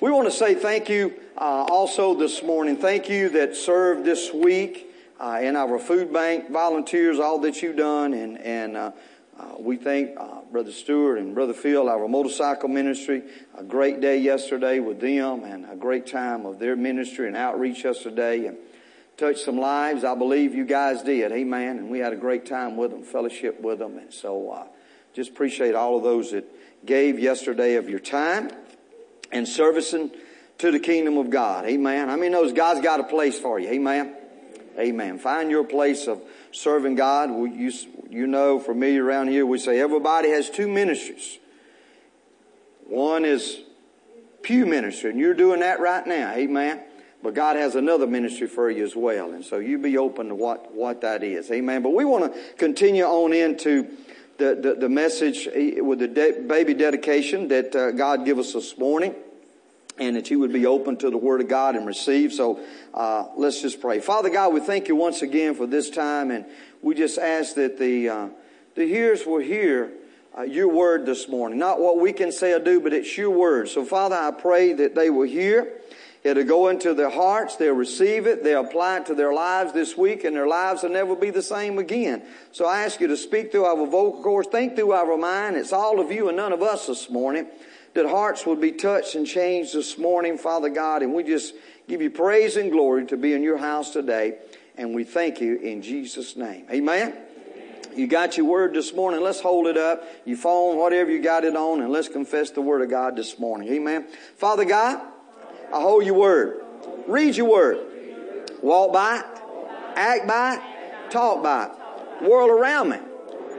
we want to say thank you uh, also this morning. Thank you that served this week uh, in our food bank volunteers, all that you've done, and and uh, uh, we thank uh, Brother Stewart and Brother Phil, our motorcycle ministry. A great day yesterday with them, and a great time of their ministry and outreach yesterday, and touched some lives. I believe you guys did, Amen. And we had a great time with them, fellowship with them, and so uh, just appreciate all of those that gave yesterday of your time and servicing to the kingdom of God. Amen. I mean, knows God's got a place for you. Amen. Amen. Find your place of serving God. You, you know, for me around here, we say everybody has two ministries. One is pew ministry, and you're doing that right now. Amen. But God has another ministry for you as well. And so you be open to what, what that is. Amen. But we want to continue on into the, the, the message with the de- baby dedication that uh, God gave us this morning and that you would be open to the Word of God and receive. So uh, let's just pray. Father God, we thank you once again for this time, and we just ask that the uh, the hearers will hear uh, your Word this morning. Not what we can say or do, but it's your Word. So Father, I pray that they will hear. It'll go into their hearts. They'll receive it. They'll apply it to their lives this week, and their lives will never be the same again. So I ask you to speak through our vocal cords, think through our mind. It's all of you and none of us this morning that hearts would be touched and changed this morning, Father God. And we just give you praise and glory to be in your house today. And we thank you in Jesus' name. Amen. You got your word this morning. Let's hold it up. Your phone, whatever you got it on, and let's confess the word of God this morning. Amen. Father God, I hold your word. Read your word. Walk by it. Act by it. Talk by it. world around me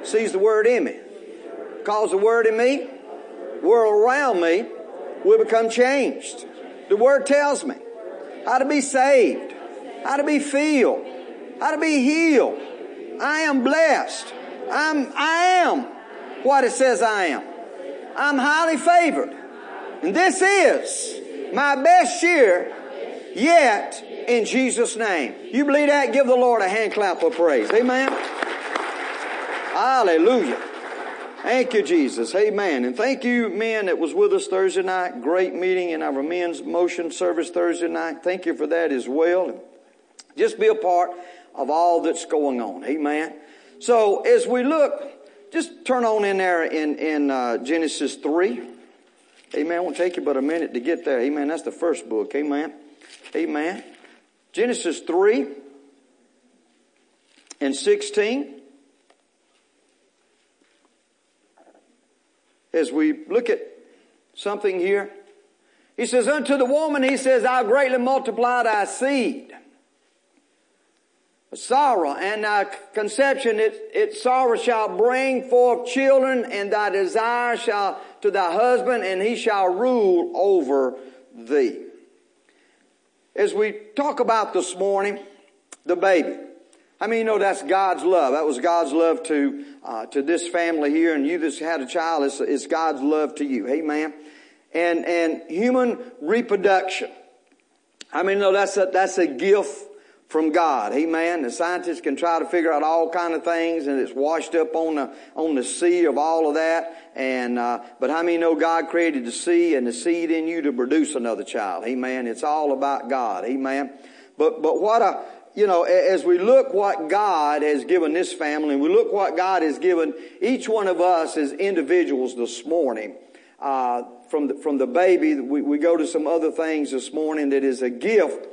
sees the word in me. Calls the word in me world around me will become changed. The Word tells me how to be saved, how to be filled, how to be healed. I am blessed. I'm, I am what it says I am. I'm highly favored. And this is my best year yet in Jesus' name. You believe that? Give the Lord a hand clap of praise. Amen. Hallelujah. Thank you, Jesus. Amen. And thank you, men, that was with us Thursday night. Great meeting in our men's motion service Thursday night. Thank you for that as well. Just be a part of all that's going on. Amen. So as we look, just turn on in there in, in uh, Genesis 3. Amen. It won't take you but a minute to get there. Amen. That's the first book. Amen. Amen. Genesis 3 and 16. As we look at something here. He says, unto the woman, he says, I'll greatly multiply thy seed. Sorrow and thy conception, it, it sorrow shall bring forth children and thy desire shall to thy husband and he shall rule over thee. As we talk about this morning, the baby. I mean, you know that's God's love. That was God's love to uh, to this family here, and you that's had a child, it's, it's God's love to you. Amen. And and human reproduction. I mean, you know that's a that's a gift from God. Amen. The scientists can try to figure out all kind of things, and it's washed up on the on the sea of all of that. And uh, but how many know God created the sea and the seed in you to produce another child? Amen. It's all about God. Amen. But but what a you know, as we look what God has given this family, and we look what God has given each one of us as individuals this morning, uh, from the, from the baby, we, we go to some other things this morning that is a gift.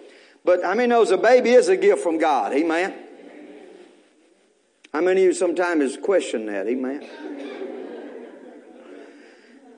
But how many knows a baby is a gift from God? Amen. How many of you sometimes question that? Amen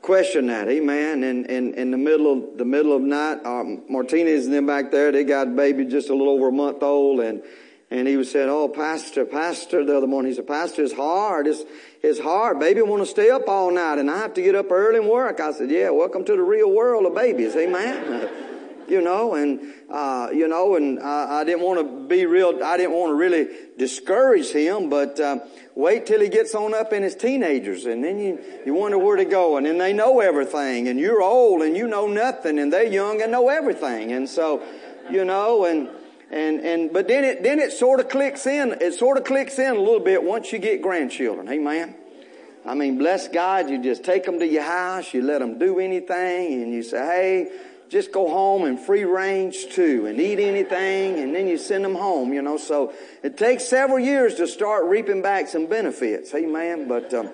question that, amen. And in, in the middle of the middle of night, um, Martinez and them back there, they got a baby just a little over a month old, and and he was saying, "Oh, pastor, pastor." The other morning, he said, "Pastor, it's hard. It's it's hard. Baby want to stay up all night, and I have to get up early and work." I said, "Yeah, welcome to the real world of babies, amen." you know, and, uh, you know, and I, I didn't want to be real, I didn't want to really discourage him, but, uh, wait till he gets on up in his teenagers and then you, you wonder where to go and then they know everything and you're old and you know nothing and they're young and know everything. And so, you know, and, and, and, but then it, then it sort of clicks in, it sort of clicks in a little bit once you get grandchildren. Amen. I mean, bless God, you just take them to your house, you let them do anything, and you say, hey, just go home and free range too and eat anything and then you send them home, you know. So it takes several years to start reaping back some benefits. Amen. But, um,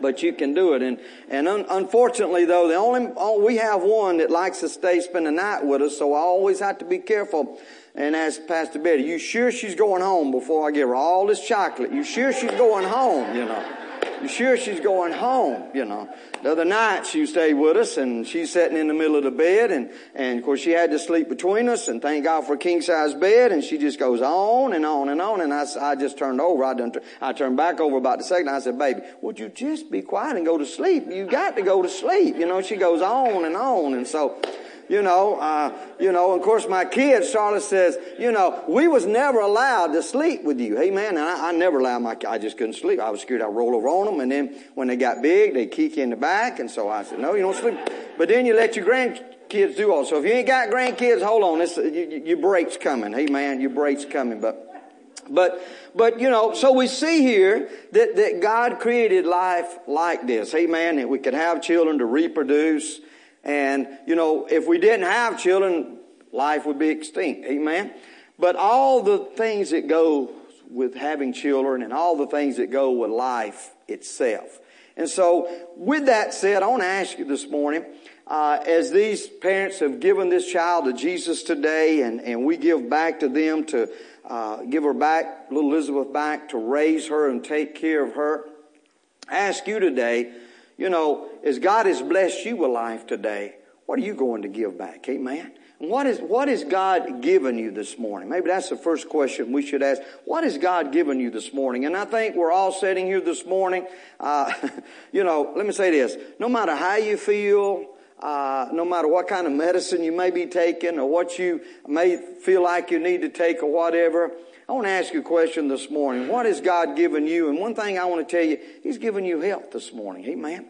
but you can do it. And, and un- unfortunately though, the only, oh, we have one that likes to stay, spend the night with us, so I always have to be careful and ask Pastor Betty, you sure she's going home before I give her all this chocolate? You sure she's going home, you know? Sure she's going home, you know? The other night she stayed with us and she's sitting in the middle of the bed and, and of course she had to sleep between us and thank God for a king size bed and she just goes on and on and on and I, I just turned over. I done, I turned back over about the second. I said, baby, would you just be quiet and go to sleep? You got to go to sleep. You know, she goes on and on and so, you know, uh, you know, of course my kid, Charlotte says, you know, we was never allowed to sleep with you. Amen. And I, I never allowed my, I just couldn't sleep. I was scared I'd roll over on them. And then when they got big, they'd kick you in the back. And so I said, no, you don't sleep. But then you let your grandkids do all. So if you ain't got grandkids, hold on. This, you, your break's coming. Hey man, Your break's coming. But, but, but, you know, so we see here that, that God created life like this. Amen. That we could have children to reproduce. And, you know, if we didn't have children, life would be extinct. Amen. But all the things that go with having children and all the things that go with life itself. And so, with that said, I want to ask you this morning, uh, as these parents have given this child to Jesus today, and, and we give back to them to uh, give her back, little Elizabeth back, to raise her and take care of her, I ask you today, you know, as God has blessed you with life today, what are you going to give back? Amen. And what is, what is God given you this morning? Maybe that's the first question we should ask. What has God given you this morning? And I think we're all sitting here this morning, uh, you know, let me say this. No matter how you feel, uh, no matter what kind of medicine you may be taking or what you may feel like you need to take or whatever, I want to ask you a question this morning. What has God given you? And one thing I want to tell you, He's given you health this morning. Amen.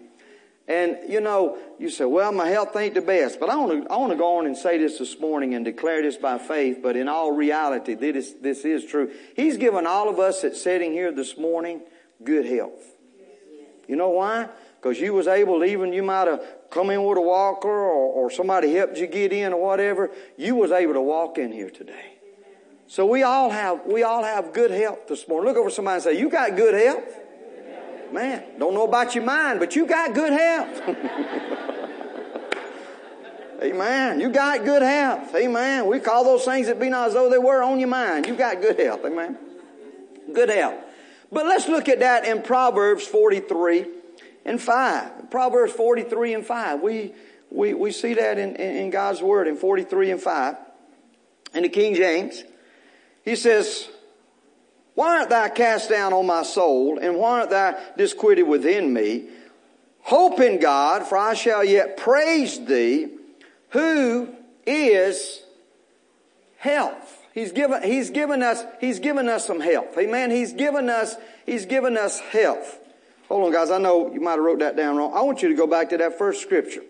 And you know, you say, well, my health ain't the best. But I want to, I want to go on and say this this morning and declare this by faith. But in all reality, this, this is true. He's given all of us that's sitting here this morning good health. You know why? Because you was able to even, you might have come in with a walker or, or somebody helped you get in or whatever. You was able to walk in here today. So we all have, we all have good health this morning. Look over somebody and say, you got good health? Man, don't know about your mind, but you got good health. Amen. You got good health. Amen. We call those things that be not as though they were on your mind. You got good health. Amen. Good health. But let's look at that in Proverbs 43 and 5. Proverbs 43 and 5. We, we, we see that in, in God's Word in 43 and 5. In the King James. He says, Why art thou cast down on my soul, and why art thou disquieted within me? Hope in God, for I shall yet praise thee, who is health. He's given, he's given us, he's given us some health. Amen. He's given us, he's given us health. Hold on guys, I know you might have wrote that down wrong. I want you to go back to that first scripture.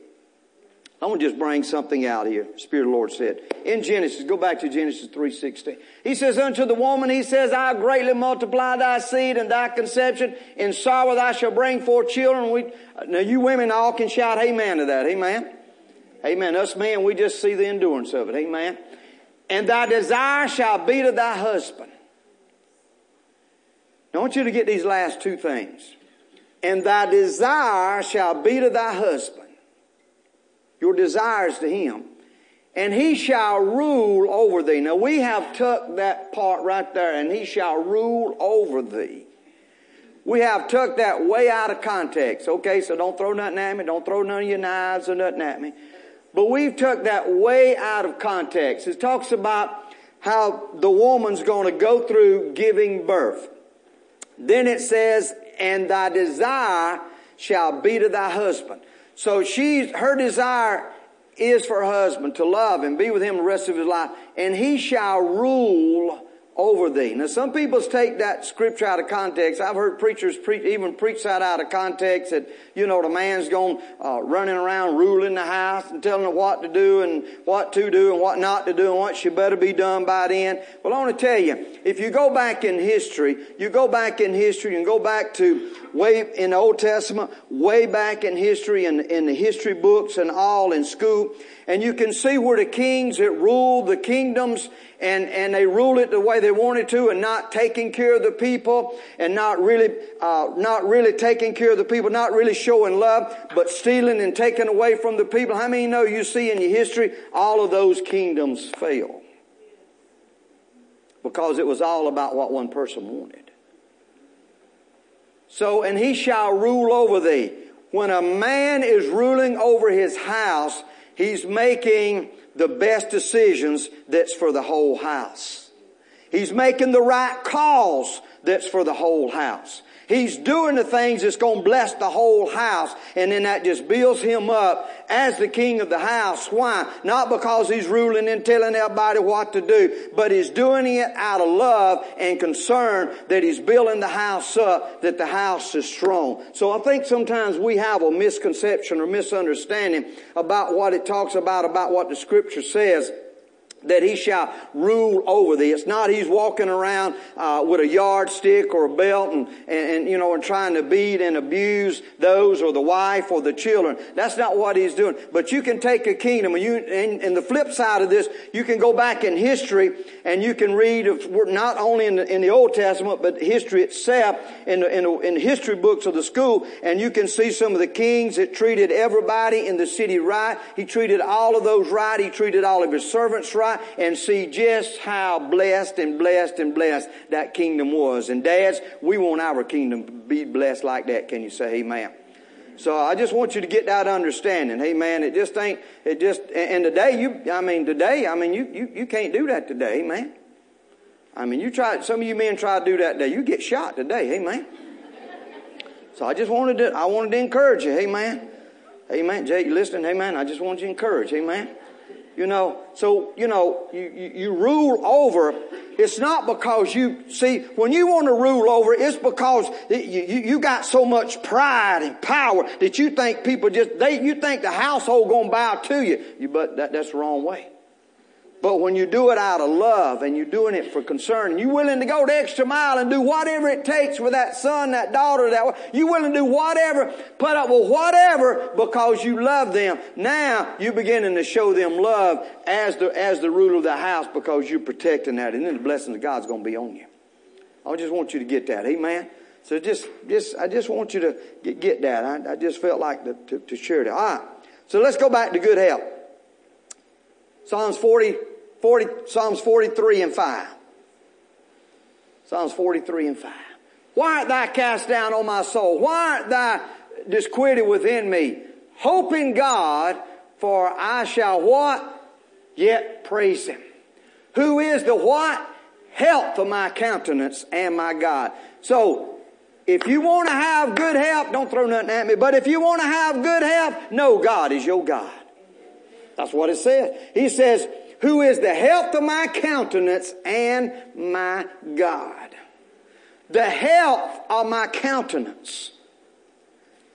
I want to just bring something out here. Spirit of the Lord said. In Genesis, go back to Genesis 3.16. He says, unto the woman, he says, I greatly multiply thy seed and thy conception. In sorrow thou shalt bring forth children. We, now you women all can shout amen to that. Amen. Amen. Us men, we just see the endurance of it. Amen. And thy desire shall be to thy husband. Now I want you to get these last two things. And thy desire shall be to thy husband your desires to him, and he shall rule over thee. Now we have tucked that part right there, and he shall rule over thee. We have tucked that way out of context. Okay, so don't throw nothing at me. Don't throw none of your knives or nothing at me. But we've tucked that way out of context. It talks about how the woman's going to go through giving birth. Then it says, and thy desire shall be to thy husband. So she, her desire is for her husband to love and be with him the rest of his life. And he shall rule over thee. Now some people take that scripture out of context. I've heard preachers preach, even preach that out of context that, you know, the man's going, uh, running around ruling the house and telling her what to do and what to do and what not to do and what should better be done by then. Well, I want to tell you, if you go back in history, you go back in history and go back to way in the Old Testament, way back in history and in, in the history books and all in school, and you can see where the kings that ruled the kingdoms and, and they ruled it the way they wanted to and not taking care of the people and not really, uh, not really taking care of the people, not really showing love, but stealing and taking away from the people. How many know you see in your history all of those kingdoms fail? Because it was all about what one person wanted. So, and he shall rule over thee. When a man is ruling over his house, He's making the best decisions that's for the whole house. He's making the right calls that's for the whole house. He's doing the things that's going to bless the whole house. And then that just builds him up as the king of the house. Why? Not because he's ruling and telling everybody what to do, but he's doing it out of love and concern that he's building the house up, that the house is strong. So I think sometimes we have a misconception or misunderstanding about what it talks about, about what the scripture says that he shall rule over thee. It's not he's walking around uh, with a yardstick or a belt and, and, and, you know and trying to beat and abuse those or the wife or the children. That's not what he's doing. But you can take a kingdom and you and, and the flip side of this, you can go back in history and you can read of, not only in the, in the Old Testament but history itself in the, in the, in history books of the school and you can see some of the kings that treated everybody in the city right. He treated all of those right. He treated all of his servants right and see just how blessed and blessed and blessed that kingdom was. And dads, we want our kingdom to be blessed like that. Can you say amen? So I just want you to get that understanding. Hey man, it just ain't, it just, and today you, I mean today, I mean you, you, you can't do that today, man. I mean you try, some of you men try to do that today, you get shot today, hey man. So I just wanted to, I wanted to encourage you, hey man. Hey man, Jake, you listening? Hey man, I just want you to encourage, hey man. You know, so, you know, you, you, you, rule over, it's not because you, see, when you want to rule over, it's because you, you, you got so much pride and power that you think people just, they, you think the household gonna bow to you. you but that, that's the wrong way. But when you do it out of love and you're doing it for concern, and you're willing to go the extra mile and do whatever it takes for that son, that daughter, that you're willing to do whatever, put up with whatever because you love them. Now you're beginning to show them love as the as the ruler of the house because you're protecting that, and then the blessing of God's going to be on you. I just want you to get that, Amen. So just just I just want you to get, get that. I, I just felt like to, to, to share that. All right. So let's go back to good health. Psalms 40, 40, Psalms 43 and 5. Psalms 43 and 5. Why art thou cast down, O my soul? Why art thou disquieted within me? Hope in God, for I shall what? Yet praise him. Who is the what? Health of my countenance and my God. So, if you want to have good health, don't throw nothing at me, but if you want to have good health, know God is your God. That's what it says. He says, who is the health of my countenance and my God. The health of my countenance.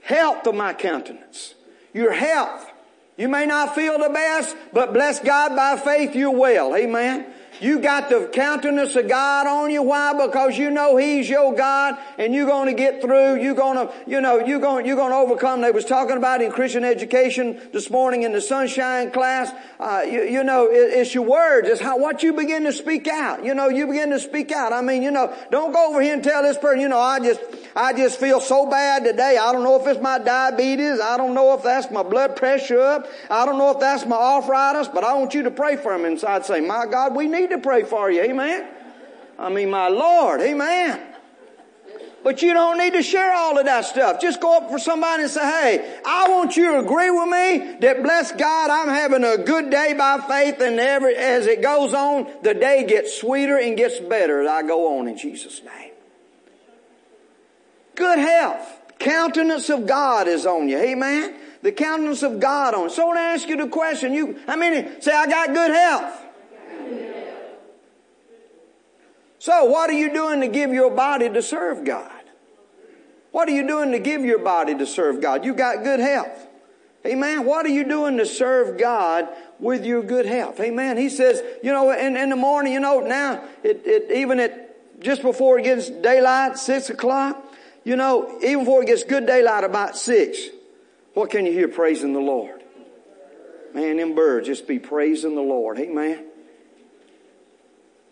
Health of my countenance. Your health. You may not feel the best, but bless God by faith you're well. Amen. You got the countenance of God on you. Why? Because you know He's your God and you're going to get through. You're going to, you know, you're going, you're going to overcome. They was talking about in Christian education this morning in the sunshine class. Uh, you, you, know, it, it's your words. It's how, what you begin to speak out. You know, you begin to speak out. I mean, you know, don't go over here and tell this person, you know, I just, I just feel so bad today. I don't know if it's my diabetes. I don't know if that's my blood pressure up. I don't know if that's my arthritis, but I want you to pray for them inside. Say, my God, we need to pray for you. Amen. I mean, my Lord. Amen. But you don't need to share all of that stuff. Just go up for somebody and say, hey, I want you to agree with me that bless God, I'm having a good day by faith and every, as it goes on, the day gets sweeter and gets better as I go on in Jesus' name. Good health. Countenance of God is on you. Amen. The countenance of God on. So I want to ask you the question. You, how many say, I got good health. So what are you doing to give your body to serve God? What are you doing to give your body to serve God? You got good health. Amen. What are you doing to serve God with your good health? Amen. He says, you know, in, in the morning, you know, now, it, it, even at, just before it gets daylight, six o'clock, you know, even before it gets good daylight about six, what can you hear praising the Lord? Man, them birds just be praising the Lord. Amen.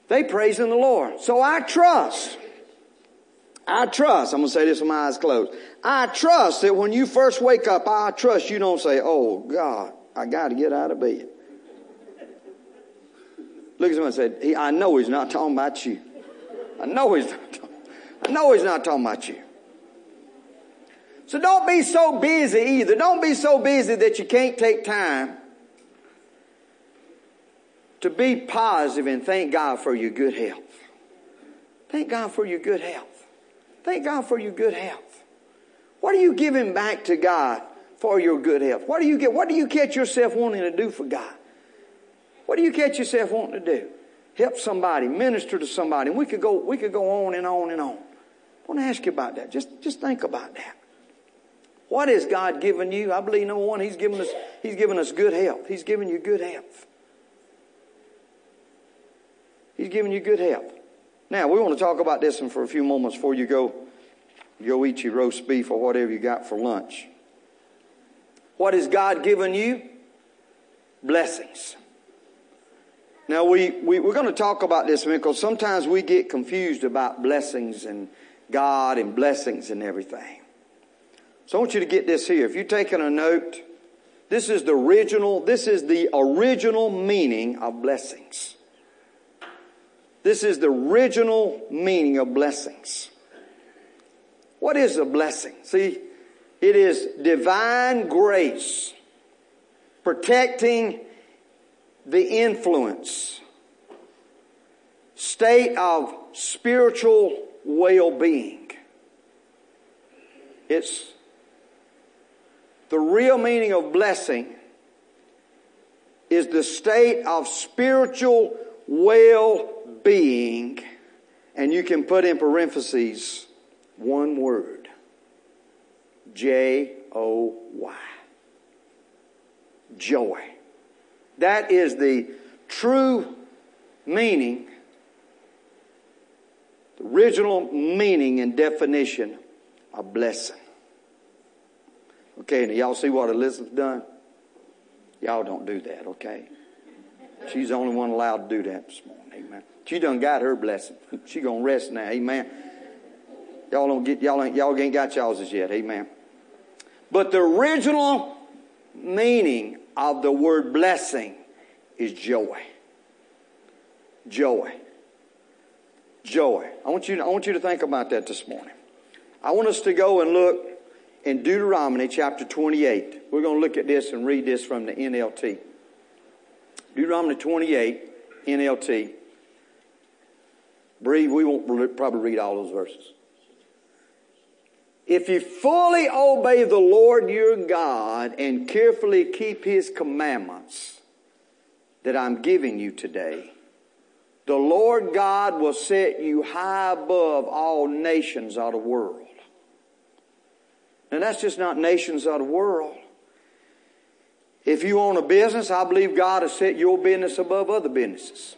They praising the Lord. So I trust. I trust. I'm going to say this with my eyes closed. I trust that when you first wake up, I trust you don't say, Oh God, I got to get out of bed. Look at someone and say, I know he's not talking about you. I know he's not, I know he's not talking about you. So don't be so busy either. Don't be so busy that you can't take time to be positive and thank God for your good health. Thank God for your good health. Thank God for your good health. What are you giving back to God for your good health? What do you get? What do you catch yourself wanting to do for God? What do you catch yourself wanting to do? Help somebody, minister to somebody. We could go, we could go on and on and on. I want to ask you about that. Just, just think about that. What has God given you? I believe number one, He's given us, He's given us good health. He's given you good health. He's giving you good health. Now, we want to talk about this one for a few moments before you go, go eat your roast beef or whatever you got for lunch. What has God given you? Blessings. Now, we, we, we're going to talk about this because sometimes we get confused about blessings and God and blessings and everything. So I want you to get this here. If you're taking a note, this is the original, this is the original meaning of blessings. This is the original meaning of blessings. What is a blessing? See, it is divine grace protecting the influence, state of spiritual well-being. It's the real meaning of blessing is the state of spiritual well-being, and you can put in parentheses one word. J-O-Y. Joy. That is the true meaning, the original meaning and definition of blessing. Okay, now y'all see what Elizabeth done? Y'all don't do that, okay? She's the only one allowed to do that this morning. Amen. She done got her blessing. She gonna rest now. Amen. Y'all don't get y'all ain't y'all ain't got y'all's as yet. Amen. But the original meaning of the word blessing is joy. Joy. Joy. I want you I want you to think about that this morning. I want us to go and look in Deuteronomy chapter 28. We're going to look at this and read this from the NLT. Deuteronomy 28, NLT. Breathe, we won't probably read all those verses. If you fully obey the Lord your God and carefully keep his commandments that I'm giving you today, the Lord God will set you high above all nations of the world. And that's just not nations of the world. If you own a business, I believe God has set your business above other businesses.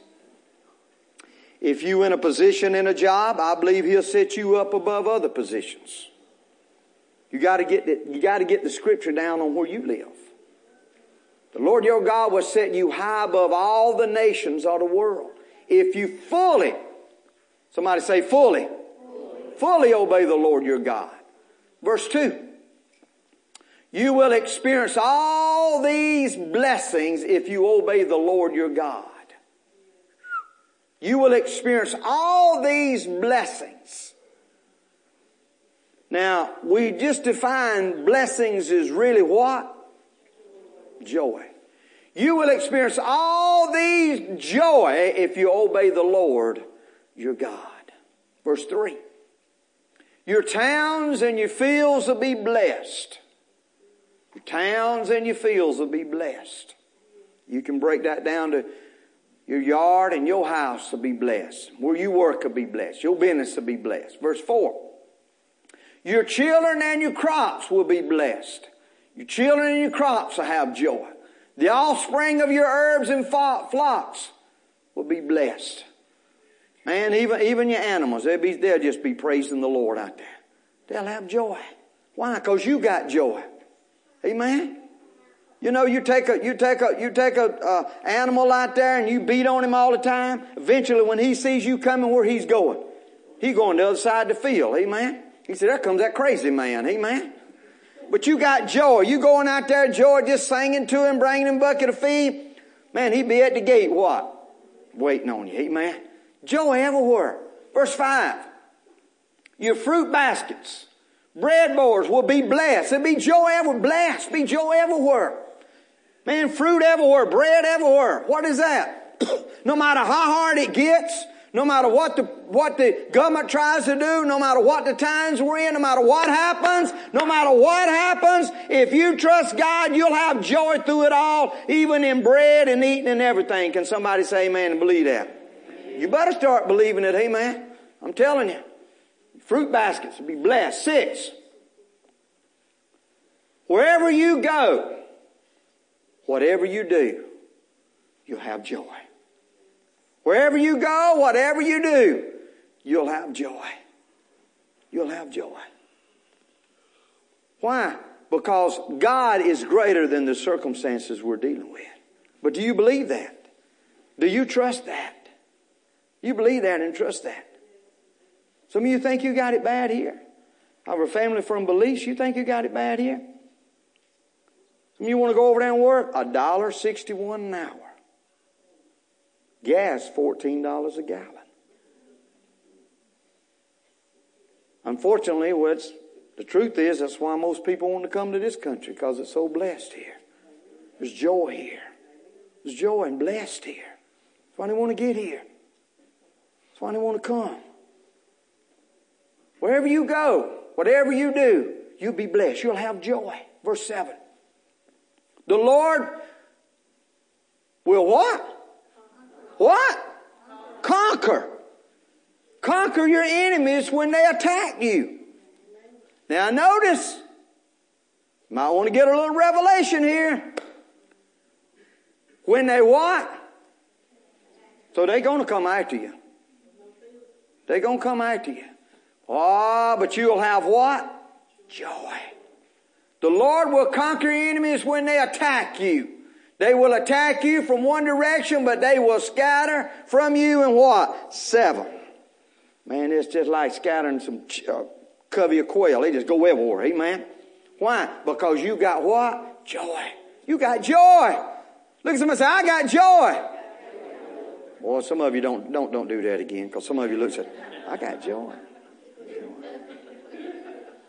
If you in a position in a job, I believe He'll set you up above other positions. You got to get the, you got to get the scripture down on where you live. The Lord your God will set you high above all the nations of the world. If you fully, somebody say fully, fully, fully obey the Lord your God. Verse 2. You will experience all these blessings if you obey the Lord your God. You will experience all these blessings. Now, we just defined blessings is really what? Joy. You will experience all these joy if you obey the Lord your God. Verse 3. Your towns and your fields will be blessed. Your towns and your fields will be blessed. You can break that down to Your yard and your house will be blessed. Where you work will be blessed. Your business will be blessed. Verse 4. Your children and your crops will be blessed. Your children and your crops will have joy. The offspring of your herbs and flocks will be blessed. Man, even, even your animals, they'll, be, they'll just be praising the Lord out there. They'll have joy. Why? Because you got joy. Amen? You know, you take a, you take a, you take a, uh, animal out there and you beat on him all the time. Eventually when he sees you coming where he's going, he going the other side of the field. Amen? He said, there comes that crazy man. Amen? But you got joy. You going out there, joy, just singing to him, bringing him bucket of feed. Man, he'd be at the gate, what? Waiting on you. Amen? Joy everywhere. Verse 5. Your fruit baskets, bread boards will be blessed. There'll be joy everywhere. Blessed. Be joy everywhere. Man, fruit everywhere, bread everywhere. What is that? no matter how hard it gets, no matter what the, what the government tries to do, no matter what the times we're in, no matter what happens, no matter what happens, if you trust God, you'll have joy through it all, even in bread and eating and everything. Can somebody say amen and believe that? You better start believing it, amen. I'm telling you. Fruit baskets will be blessed. Six. Wherever you go, whatever you do, you'll have joy. Wherever you go, whatever you do, you'll have joy. You'll have joy. Why? Because God is greater than the circumstances we're dealing with. But do you believe that? Do you trust that? You believe that and trust that. Some of you think you got it bad here. Our family from Belize, you think you got it bad here? Some of you want to go over there and work? A dollar sixty-one an hour. Gas, $14 a gallon. Unfortunately, what's the truth is that's why most people want to come to this country because it's so blessed here. There's joy here. There's joy and blessed here. That's why they want to get here. Why want to come. Wherever you go, whatever you do, you'll be blessed. You'll have joy. Verse 7. The Lord will what? What? Conquer. Conquer your enemies when they attack you. Now notice, might want to get a little revelation here. When they what? So they're going to come after you. They're going to come after you. Ah, oh, but you'll have what? Joy. The Lord will conquer enemies when they attack you. They will attack you from one direction, but they will scatter from you in what? Seven. Man, it's just like scattering some uh, covey of quail. They just go everywhere. Amen. Why? Because you got what? Joy. You got joy. Look at somebody say, I got joy. Boy, some of you don't, don't, don't do that again because some of you look at, I got joy.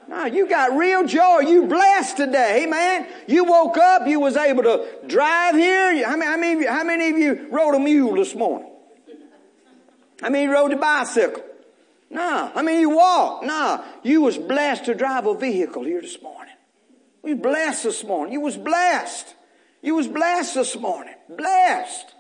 No, you got real joy. You blessed today, man. You woke up. You was able to drive here. How many, how many, how many of you rode a mule this morning? How many rode a bicycle? No. I mean, you walked. No. You was blessed to drive a vehicle here this morning. Was blessed this morning. You was blessed. You was blessed this morning. Blessed.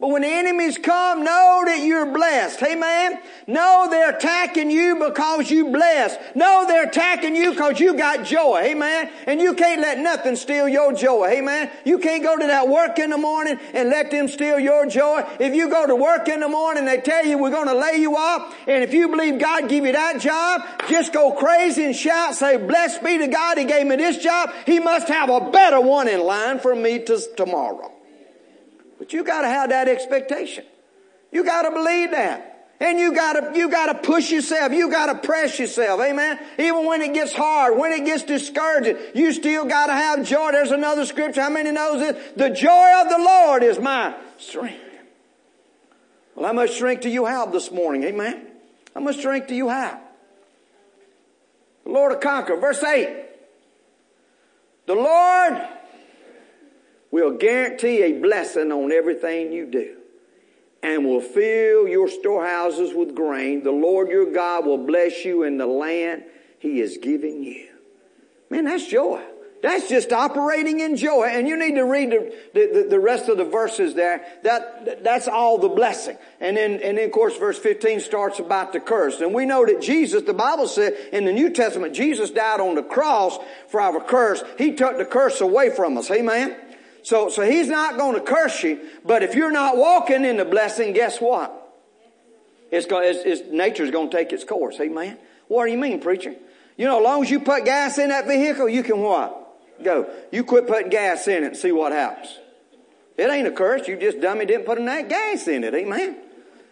But when the enemies come, know that you're blessed. Amen. Know they're attacking you because you blessed. Know they're attacking you because you got joy. Amen. And you can't let nothing steal your joy. Amen. You can't go to that work in the morning and let them steal your joy. If you go to work in the morning, they tell you we're going to lay you off. And if you believe God give you that job, just go crazy and shout, say, blessed be to God. He gave me this job. He must have a better one in line for me to tomorrow. But you gotta have that expectation. You gotta believe that. And you gotta, you gotta push yourself. You gotta press yourself. Amen. Even when it gets hard, when it gets discouraging, you still gotta have joy. There's another scripture. How many knows it? The joy of the Lord is my strength. Well, how much strength do you have this morning? Amen. How much strength do you have? The Lord will conquer. Verse 8. The Lord will guarantee a blessing on everything you do and will fill your storehouses with grain. The Lord your God will bless you in the land he is giving you. Man, that's joy. That's just operating in joy. And you need to read the, the, the, rest of the verses there. That, that's all the blessing. And then, and then of course verse 15 starts about the curse. And we know that Jesus, the Bible said in the New Testament, Jesus died on the cross for our curse. He took the curse away from us. Amen? So, so he's not going to curse you. But if you're not walking in the blessing, guess what? It's, going, it's, it's nature's going to take its course. Amen? What do you mean, preacher? You know, as long as you put gas in that vehicle, you can what? Go. You quit putting gas in it and see what happens. It ain't a curse. You just dummy didn't put enough gas in it. Amen.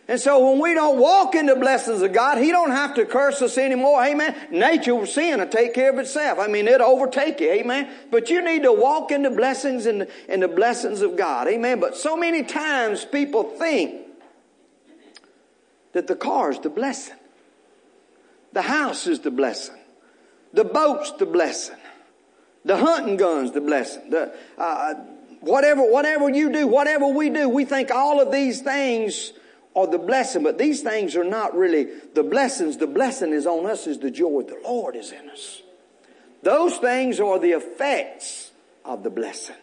And so when we don't walk in the blessings of God, He don't have to curse us anymore. Amen. Nature will sin will take care of itself. I mean, it'll overtake you. Amen. But you need to walk in the blessings and the, and the blessings of God. Amen. But so many times people think that the car is the blessing. The house is the blessing. The boat's the blessing. The hunting gun's the blessing. The, uh, whatever, whatever you do, whatever we do, we think all of these things are the blessing, but these things are not really the blessings. The blessing is on us is the joy the Lord is in us. Those things are the effects of the blessing.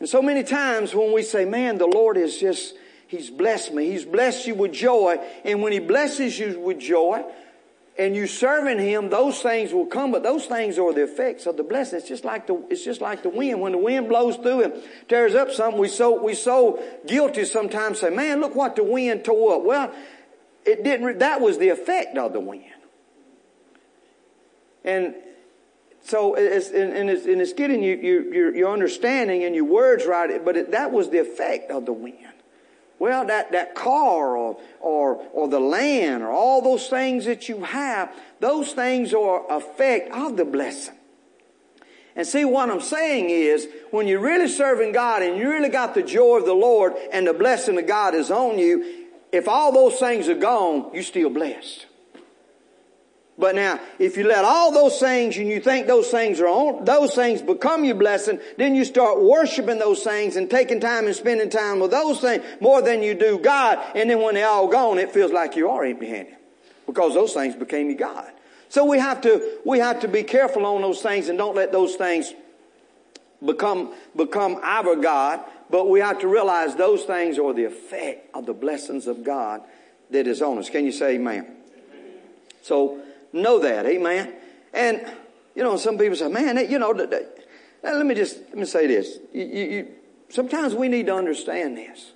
And so many times when we say, man, the Lord is just, He's blessed me. He's blessed you with joy. And when He blesses you with joy, and you serving him, those things will come, but those things are the effects of the blessing. It's just like the, it's just like the wind. When the wind blows through and tears up something, we so, we so guilty sometimes say, man, look what the wind tore up. Well, it didn't, that was the effect of the wind. And so it's, and it's, and it's getting you, your, your understanding and your words right, but it, that was the effect of the wind. Well, that, that car or, or, or the land or all those things that you have, those things are effect of the blessing. And see, what I'm saying is, when you're really serving God and you really got the joy of the Lord and the blessing of God is on you, if all those things are gone, you're still blessed. But now, if you let all those things and you think those things are on, those things become your blessing, then you start worshiping those things and taking time and spending time with those things more than you do God. And then when they're all gone, it feels like you are empty handed because those things became your God. So we have to, we have to be careful on those things and don't let those things become, become our God. But we have to realize those things are the effect of the blessings of God that is on us. Can you say amen? So, know that. Amen. And, you know, some people say, man, you know, let me just, let me say this. You, you, sometimes we need to understand this.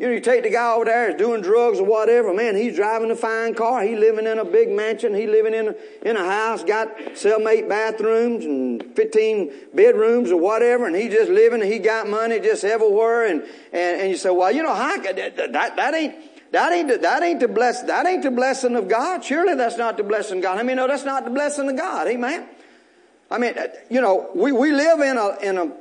You know, you take the guy over there, he's doing drugs or whatever, man, he's driving a fine car, he's living in a big mansion, he's living in a, in a house, got cellmate bathrooms and 15 bedrooms or whatever, and he just living, and he got money just everywhere, and, and, and you say, well, you know, how, that, that, that ain't, that ain't, the, that ain't the bless, that ain't the blessing of God. Surely that's not the blessing of God. I mean, no, that's not the blessing of God. Amen. I mean, uh, you know, we, we live in a, in a,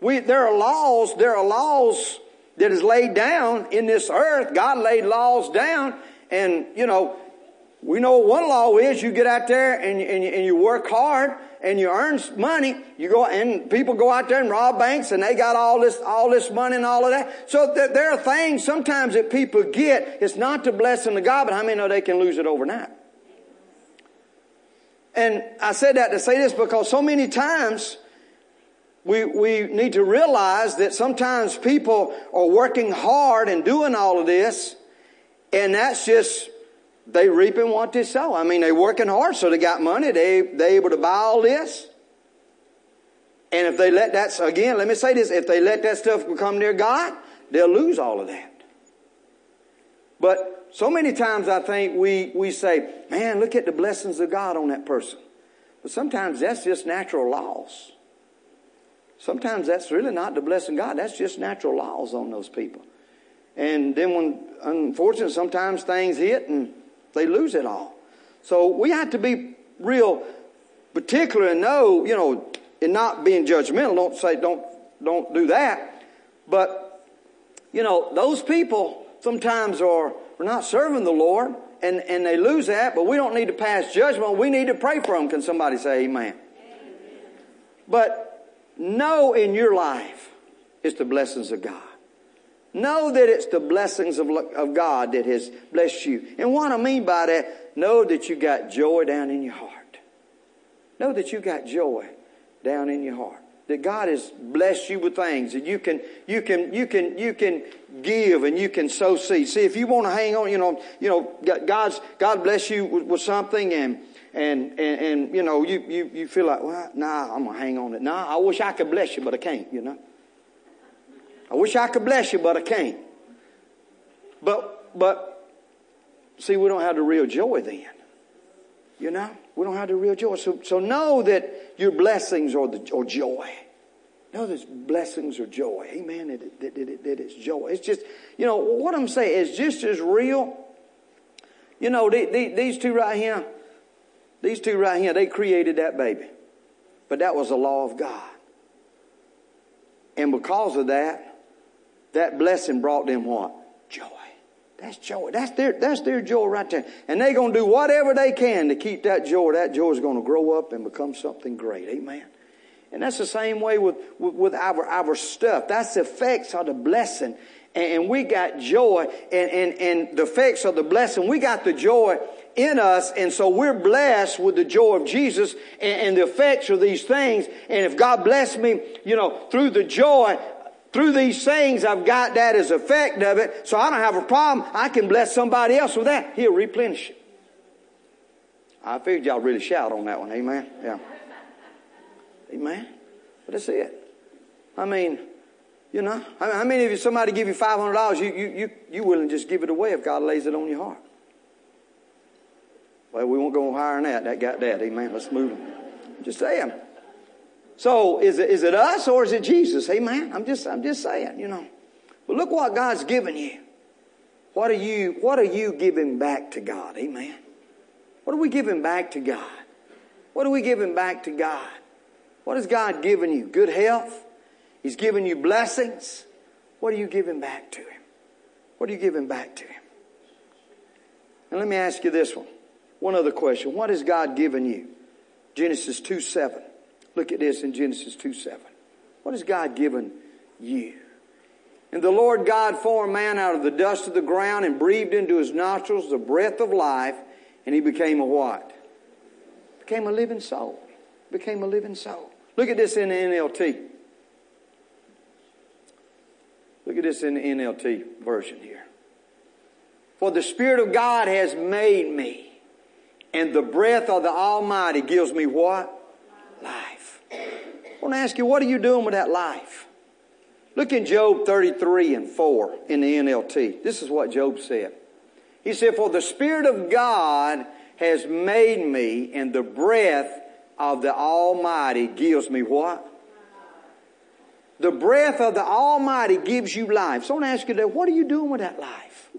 we, there are laws, there are laws that is laid down in this earth. God laid laws down and, you know, we know one law is you get out there and, and, and you work hard and you earn money. You go and people go out there and rob banks and they got all this all this money and all of that. So th- there are things sometimes that people get. It's not the blessing of God, but how many know they can lose it overnight? And I said that to say this because so many times we, we need to realize that sometimes people are working hard and doing all of this, and that's just they reaping what they sow. I mean, they working hard, so they got money. They they able to buy all this. And if they let that again, let me say this: if they let that stuff become their God, they'll lose all of that. But so many times I think we we say, "Man, look at the blessings of God on that person," but sometimes that's just natural laws. Sometimes that's really not the blessing of God. That's just natural laws on those people. And then when, unfortunately, sometimes things hit and they lose it all. So we have to be real particular and know, you know, in not being judgmental. Don't say, don't, don't do that. But, you know, those people sometimes are, are not serving the Lord and, and they lose that, but we don't need to pass judgment. We need to pray for them. Can somebody say amen? amen. But know in your life it's the blessings of God. Know that it's the blessings of, of God that has blessed you. And what I mean by that, know that you got joy down in your heart. Know that you got joy. down in your heart. That God has blessed you with things that you can, you can, you can, you can give and you can sow seeds. See, if you want to hang on, you know, you know, God's, God bless you with, with something and, and, and, and, you know, you, you, you feel like, well, nah, I'm going to hang on it. Nah, I wish I could bless you, but I can't, you know. I wish I could bless you, but I can't. But, but, see, we don't have the real joy then. You know, we don't have the real joy. So, so know that your blessings are, the, or joy. Know that blessings are joy. Amen. That, that, it's joy. It's just, you know, what I'm saying is just as real. You know, the, the, these two right here, these two right here, they created that baby. But that was the law of God. And because of that, that blessing brought them what? Joy. That's joy. That's their, that's their joy right there. And they're going to do whatever they can to keep that joy. That joy is going to grow up and become something great. Amen. And that's the same way with, with, with our, our stuff. That's the effects of the blessing. And, and we got joy and, and, and the effects of the blessing. We got the joy in us. And so we're blessed with the joy of Jesus and, and the effects of these things. And if God bless me, you know, through the joy, through these things, I've got that as effect of it, so I don't have a problem. I can bless somebody else with that. He'll replenish it. I figured y'all really shout on that one. Amen. Yeah. Amen. But that's it. I mean, you know, how many of you, somebody give you $500, you, you, you, you willing to just give it away if God lays it on your heart? Well, we won't go higher than that. That got that. Amen. Let's move on. Just saying. So is it, is it us or is it Jesus? Amen. I'm just, I'm just saying, you know. But look what God's given you. What are you, what are you giving back to God? Amen. What are we giving back to God? What are we giving back to God? What has God given you? Good health? He's given you blessings. What are you giving back to Him? What are you giving back to Him? And let me ask you this one. One other question. What has God given you? Genesis 2 7. Look at this in Genesis 2 7. What has God given you? And the Lord God formed man out of the dust of the ground and breathed into his nostrils the breath of life, and he became a what? Became a living soul. Became a living soul. Look at this in the NLT. Look at this in the NLT version here. For the Spirit of God has made me, and the breath of the Almighty gives me what? Life. I want to ask you, what are you doing with that life? Look in Job 33 and 4 in the NLT. This is what Job said. He said, For the Spirit of God has made me, and the breath of the Almighty gives me what? The breath of the Almighty gives you life. So I want to ask you that, what are you doing with that life?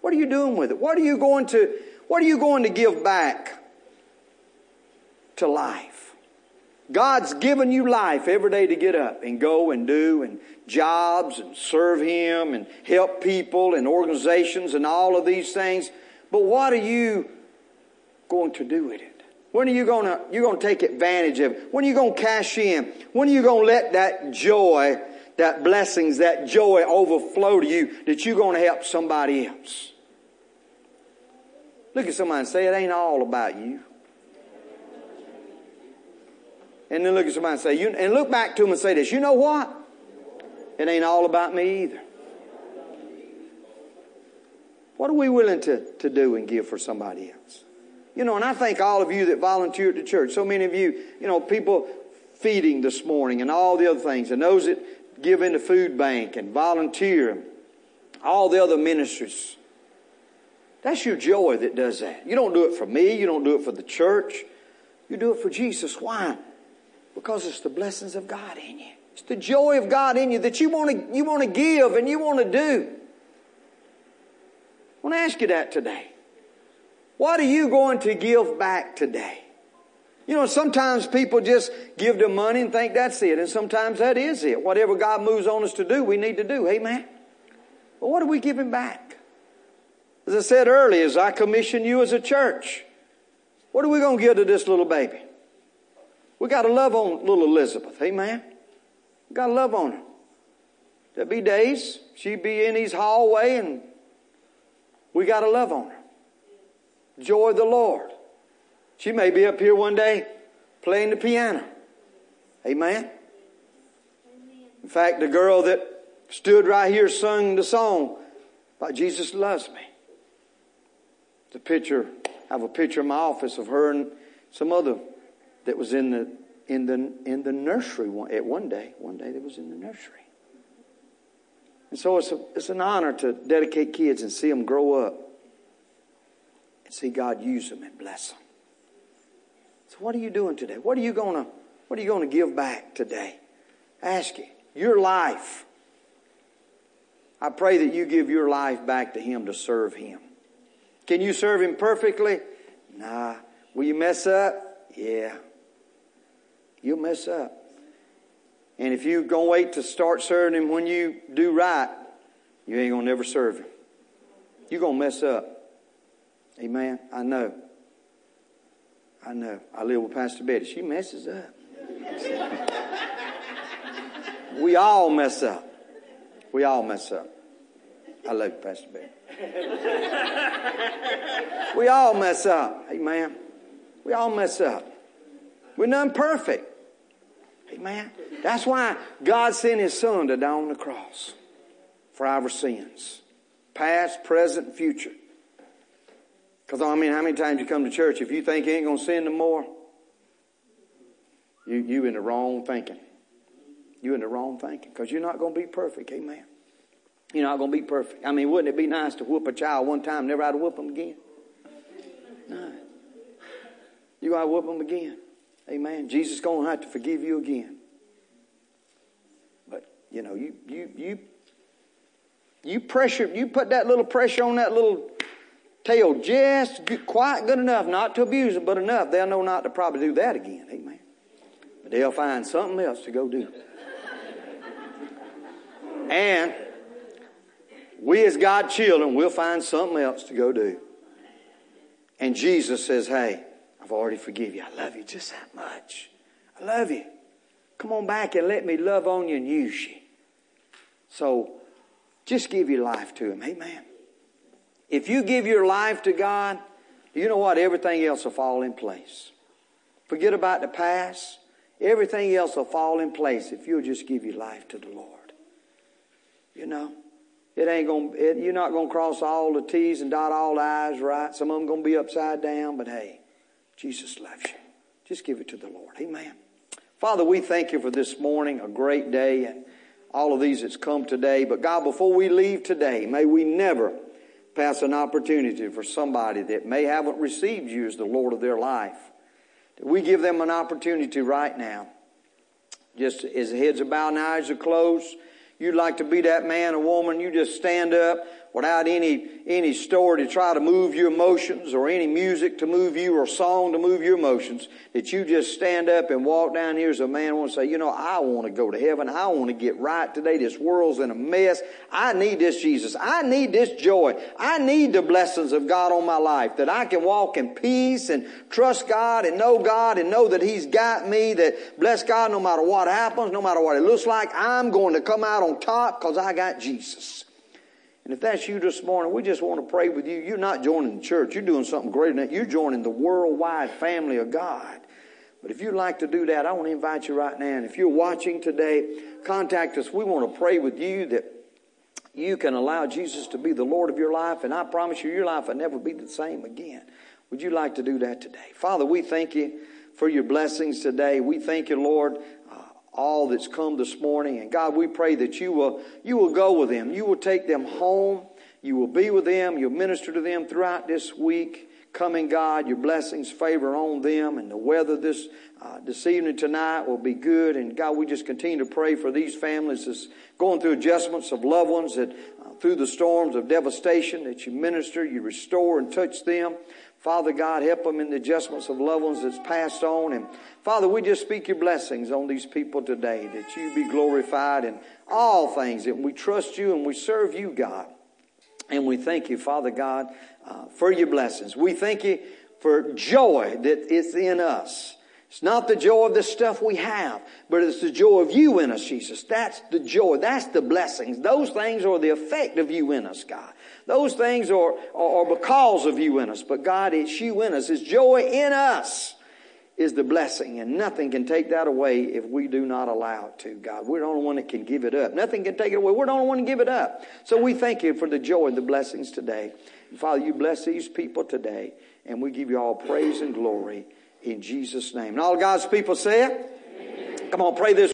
What are you doing with it? What are you going to, what are you going to give back to life? God's given you life every day to get up and go and do and jobs and serve Him and help people and organizations and all of these things. But what are you going to do with it? When are you going to, you're going to take advantage of it? When are you going to cash in? When are you going to let that joy, that blessings, that joy overflow to you that you're going to help somebody else? Look at somebody and say, it ain't all about you. And then look at somebody and say, you, and look back to them and say this, you know what? It ain't all about me either. What are we willing to, to do and give for somebody else? You know, and I thank all of you that volunteer at the church. So many of you, you know, people feeding this morning and all the other things, and those that give in the food bank and volunteer, all the other ministries. That's your joy that does that. You don't do it for me. You don't do it for the church. You do it for Jesus. Why? Because it's the blessings of God in you. It's the joy of God in you that you want to, you want to give and you want to do. I want to ask you that today. What are you going to give back today? You know, sometimes people just give the money and think that's it, and sometimes that is it. Whatever God moves on us to do, we need to do. Amen. But what are we giving back? As I said earlier, as I commission you as a church, what are we going to give to this little baby? We got to love on little Elizabeth. Amen. We got to love on her. There'll be days she'd be in his hallway and we got to love on her. Joy the Lord. She may be up here one day playing the piano. Amen. In fact, the girl that stood right here sung the song about Jesus loves me. The picture, I have a picture in my office of her and some other that was in the in the in the nursery one, at one day. One day that was in the nursery. And so it's, a, it's an honor to dedicate kids and see them grow up and see God use them and bless them. So what are you doing today? What are you gonna what are you gonna give back today? Ask you. Your life. I pray that you give your life back to Him to serve Him. Can you serve Him perfectly? Nah. Will you mess up? Yeah. You'll mess up. And if you're going to wait to start serving Him when you do right, you ain't going to never serve Him. You're going to mess up. Amen. I know. I know. I live with Pastor Betty. She messes up. we all mess up. We all mess up. I love you, Pastor Betty. we all mess up. Amen. We all mess up. We're none perfect. Amen. That's why God sent His Son to die on the cross for our sins, past, present, future. Because I mean, how many times you come to church, if you think you ain't going to sin no more, you, you in the wrong thinking. You in the wrong thinking. Because you're not going to be perfect. Amen. You're not going to be perfect. I mean, wouldn't it be nice to whoop a child one time, never have to whoop them again? No. You got to whoop them again. Amen. Jesus is going to have to forgive you again. But, you know, you, you, you, you pressure, you put that little pressure on that little tail just quite good enough, not to abuse them, but enough. They'll know not to probably do that again. Amen. But they'll find something else to go do. and we as God children we'll find something else to go do. And Jesus says, Hey, I've already forgiven you. I love you just that much. I love you. Come on back and let me love on you and use you. So just give your life to Him. Amen. If you give your life to God, you know what? Everything else will fall in place. Forget about the past. Everything else will fall in place if you'll just give your life to the Lord. You know, it ain't gonna. It, you're not gonna cross all the T's and dot all the I's, right? Some of them gonna be upside down, but hey, Jesus loves you. Just give it to the Lord. Amen. Father, we thank you for this morning, a great day, and all of these that's come today. But God, before we leave today, may we never pass an opportunity for somebody that may haven't received you as the Lord of their life. We give them an opportunity right now. Just as heads are bowed and eyes are closed, you'd like to be that man or woman, you just stand up without any, any story to try to move your emotions or any music to move you or song to move your emotions, that you just stand up and walk down here as a man and say, you know, I want to go to heaven. I want to get right today. This world's in a mess. I need this Jesus. I need this joy. I need the blessings of God on my life that I can walk in peace and trust God and know God and know that He's got me, that bless God no matter what happens, no matter what it looks like, I'm going to come out on top because I got Jesus. And if that's you this morning, we just want to pray with you. You're not joining the church. You're doing something greater than that. You're joining the worldwide family of God. But if you'd like to do that, I want to invite you right now. And if you're watching today, contact us. We want to pray with you that you can allow Jesus to be the Lord of your life. And I promise you, your life will never be the same again. Would you like to do that today? Father, we thank you for your blessings today. We thank you, Lord, all that's come this morning. And God, we pray that you will, you will go with them. You will take them home. You will be with them. You'll minister to them throughout this week. Coming, God, your blessings favor on them, and the weather this uh, this evening tonight will be good. And God, we just continue to pray for these families that's going through adjustments of loved ones that uh, through the storms of devastation that you minister, you restore and touch them. Father God, help them in the adjustments of loved ones that's passed on. And Father, we just speak your blessings on these people today, that you be glorified in all things, that we trust you and we serve you, God. And we thank you, Father God, uh, for your blessings. We thank you for joy that is in us. It's not the joy of the stuff we have, but it's the joy of you in us, Jesus. That's the joy. That's the blessings. Those things are the effect of you in us, God. Those things are, are, are because of you in us. But God, it's you in us. It's joy in us is the blessing, and nothing can take that away if we do not allow it to, God. We're the only one that can give it up. Nothing can take it away. We're the only one to give it up. So we thank you for the joy and the blessings today. And Father, you bless these people today, and we give you all praise and glory in Jesus' name. And all God's people say it. Come on, pray this.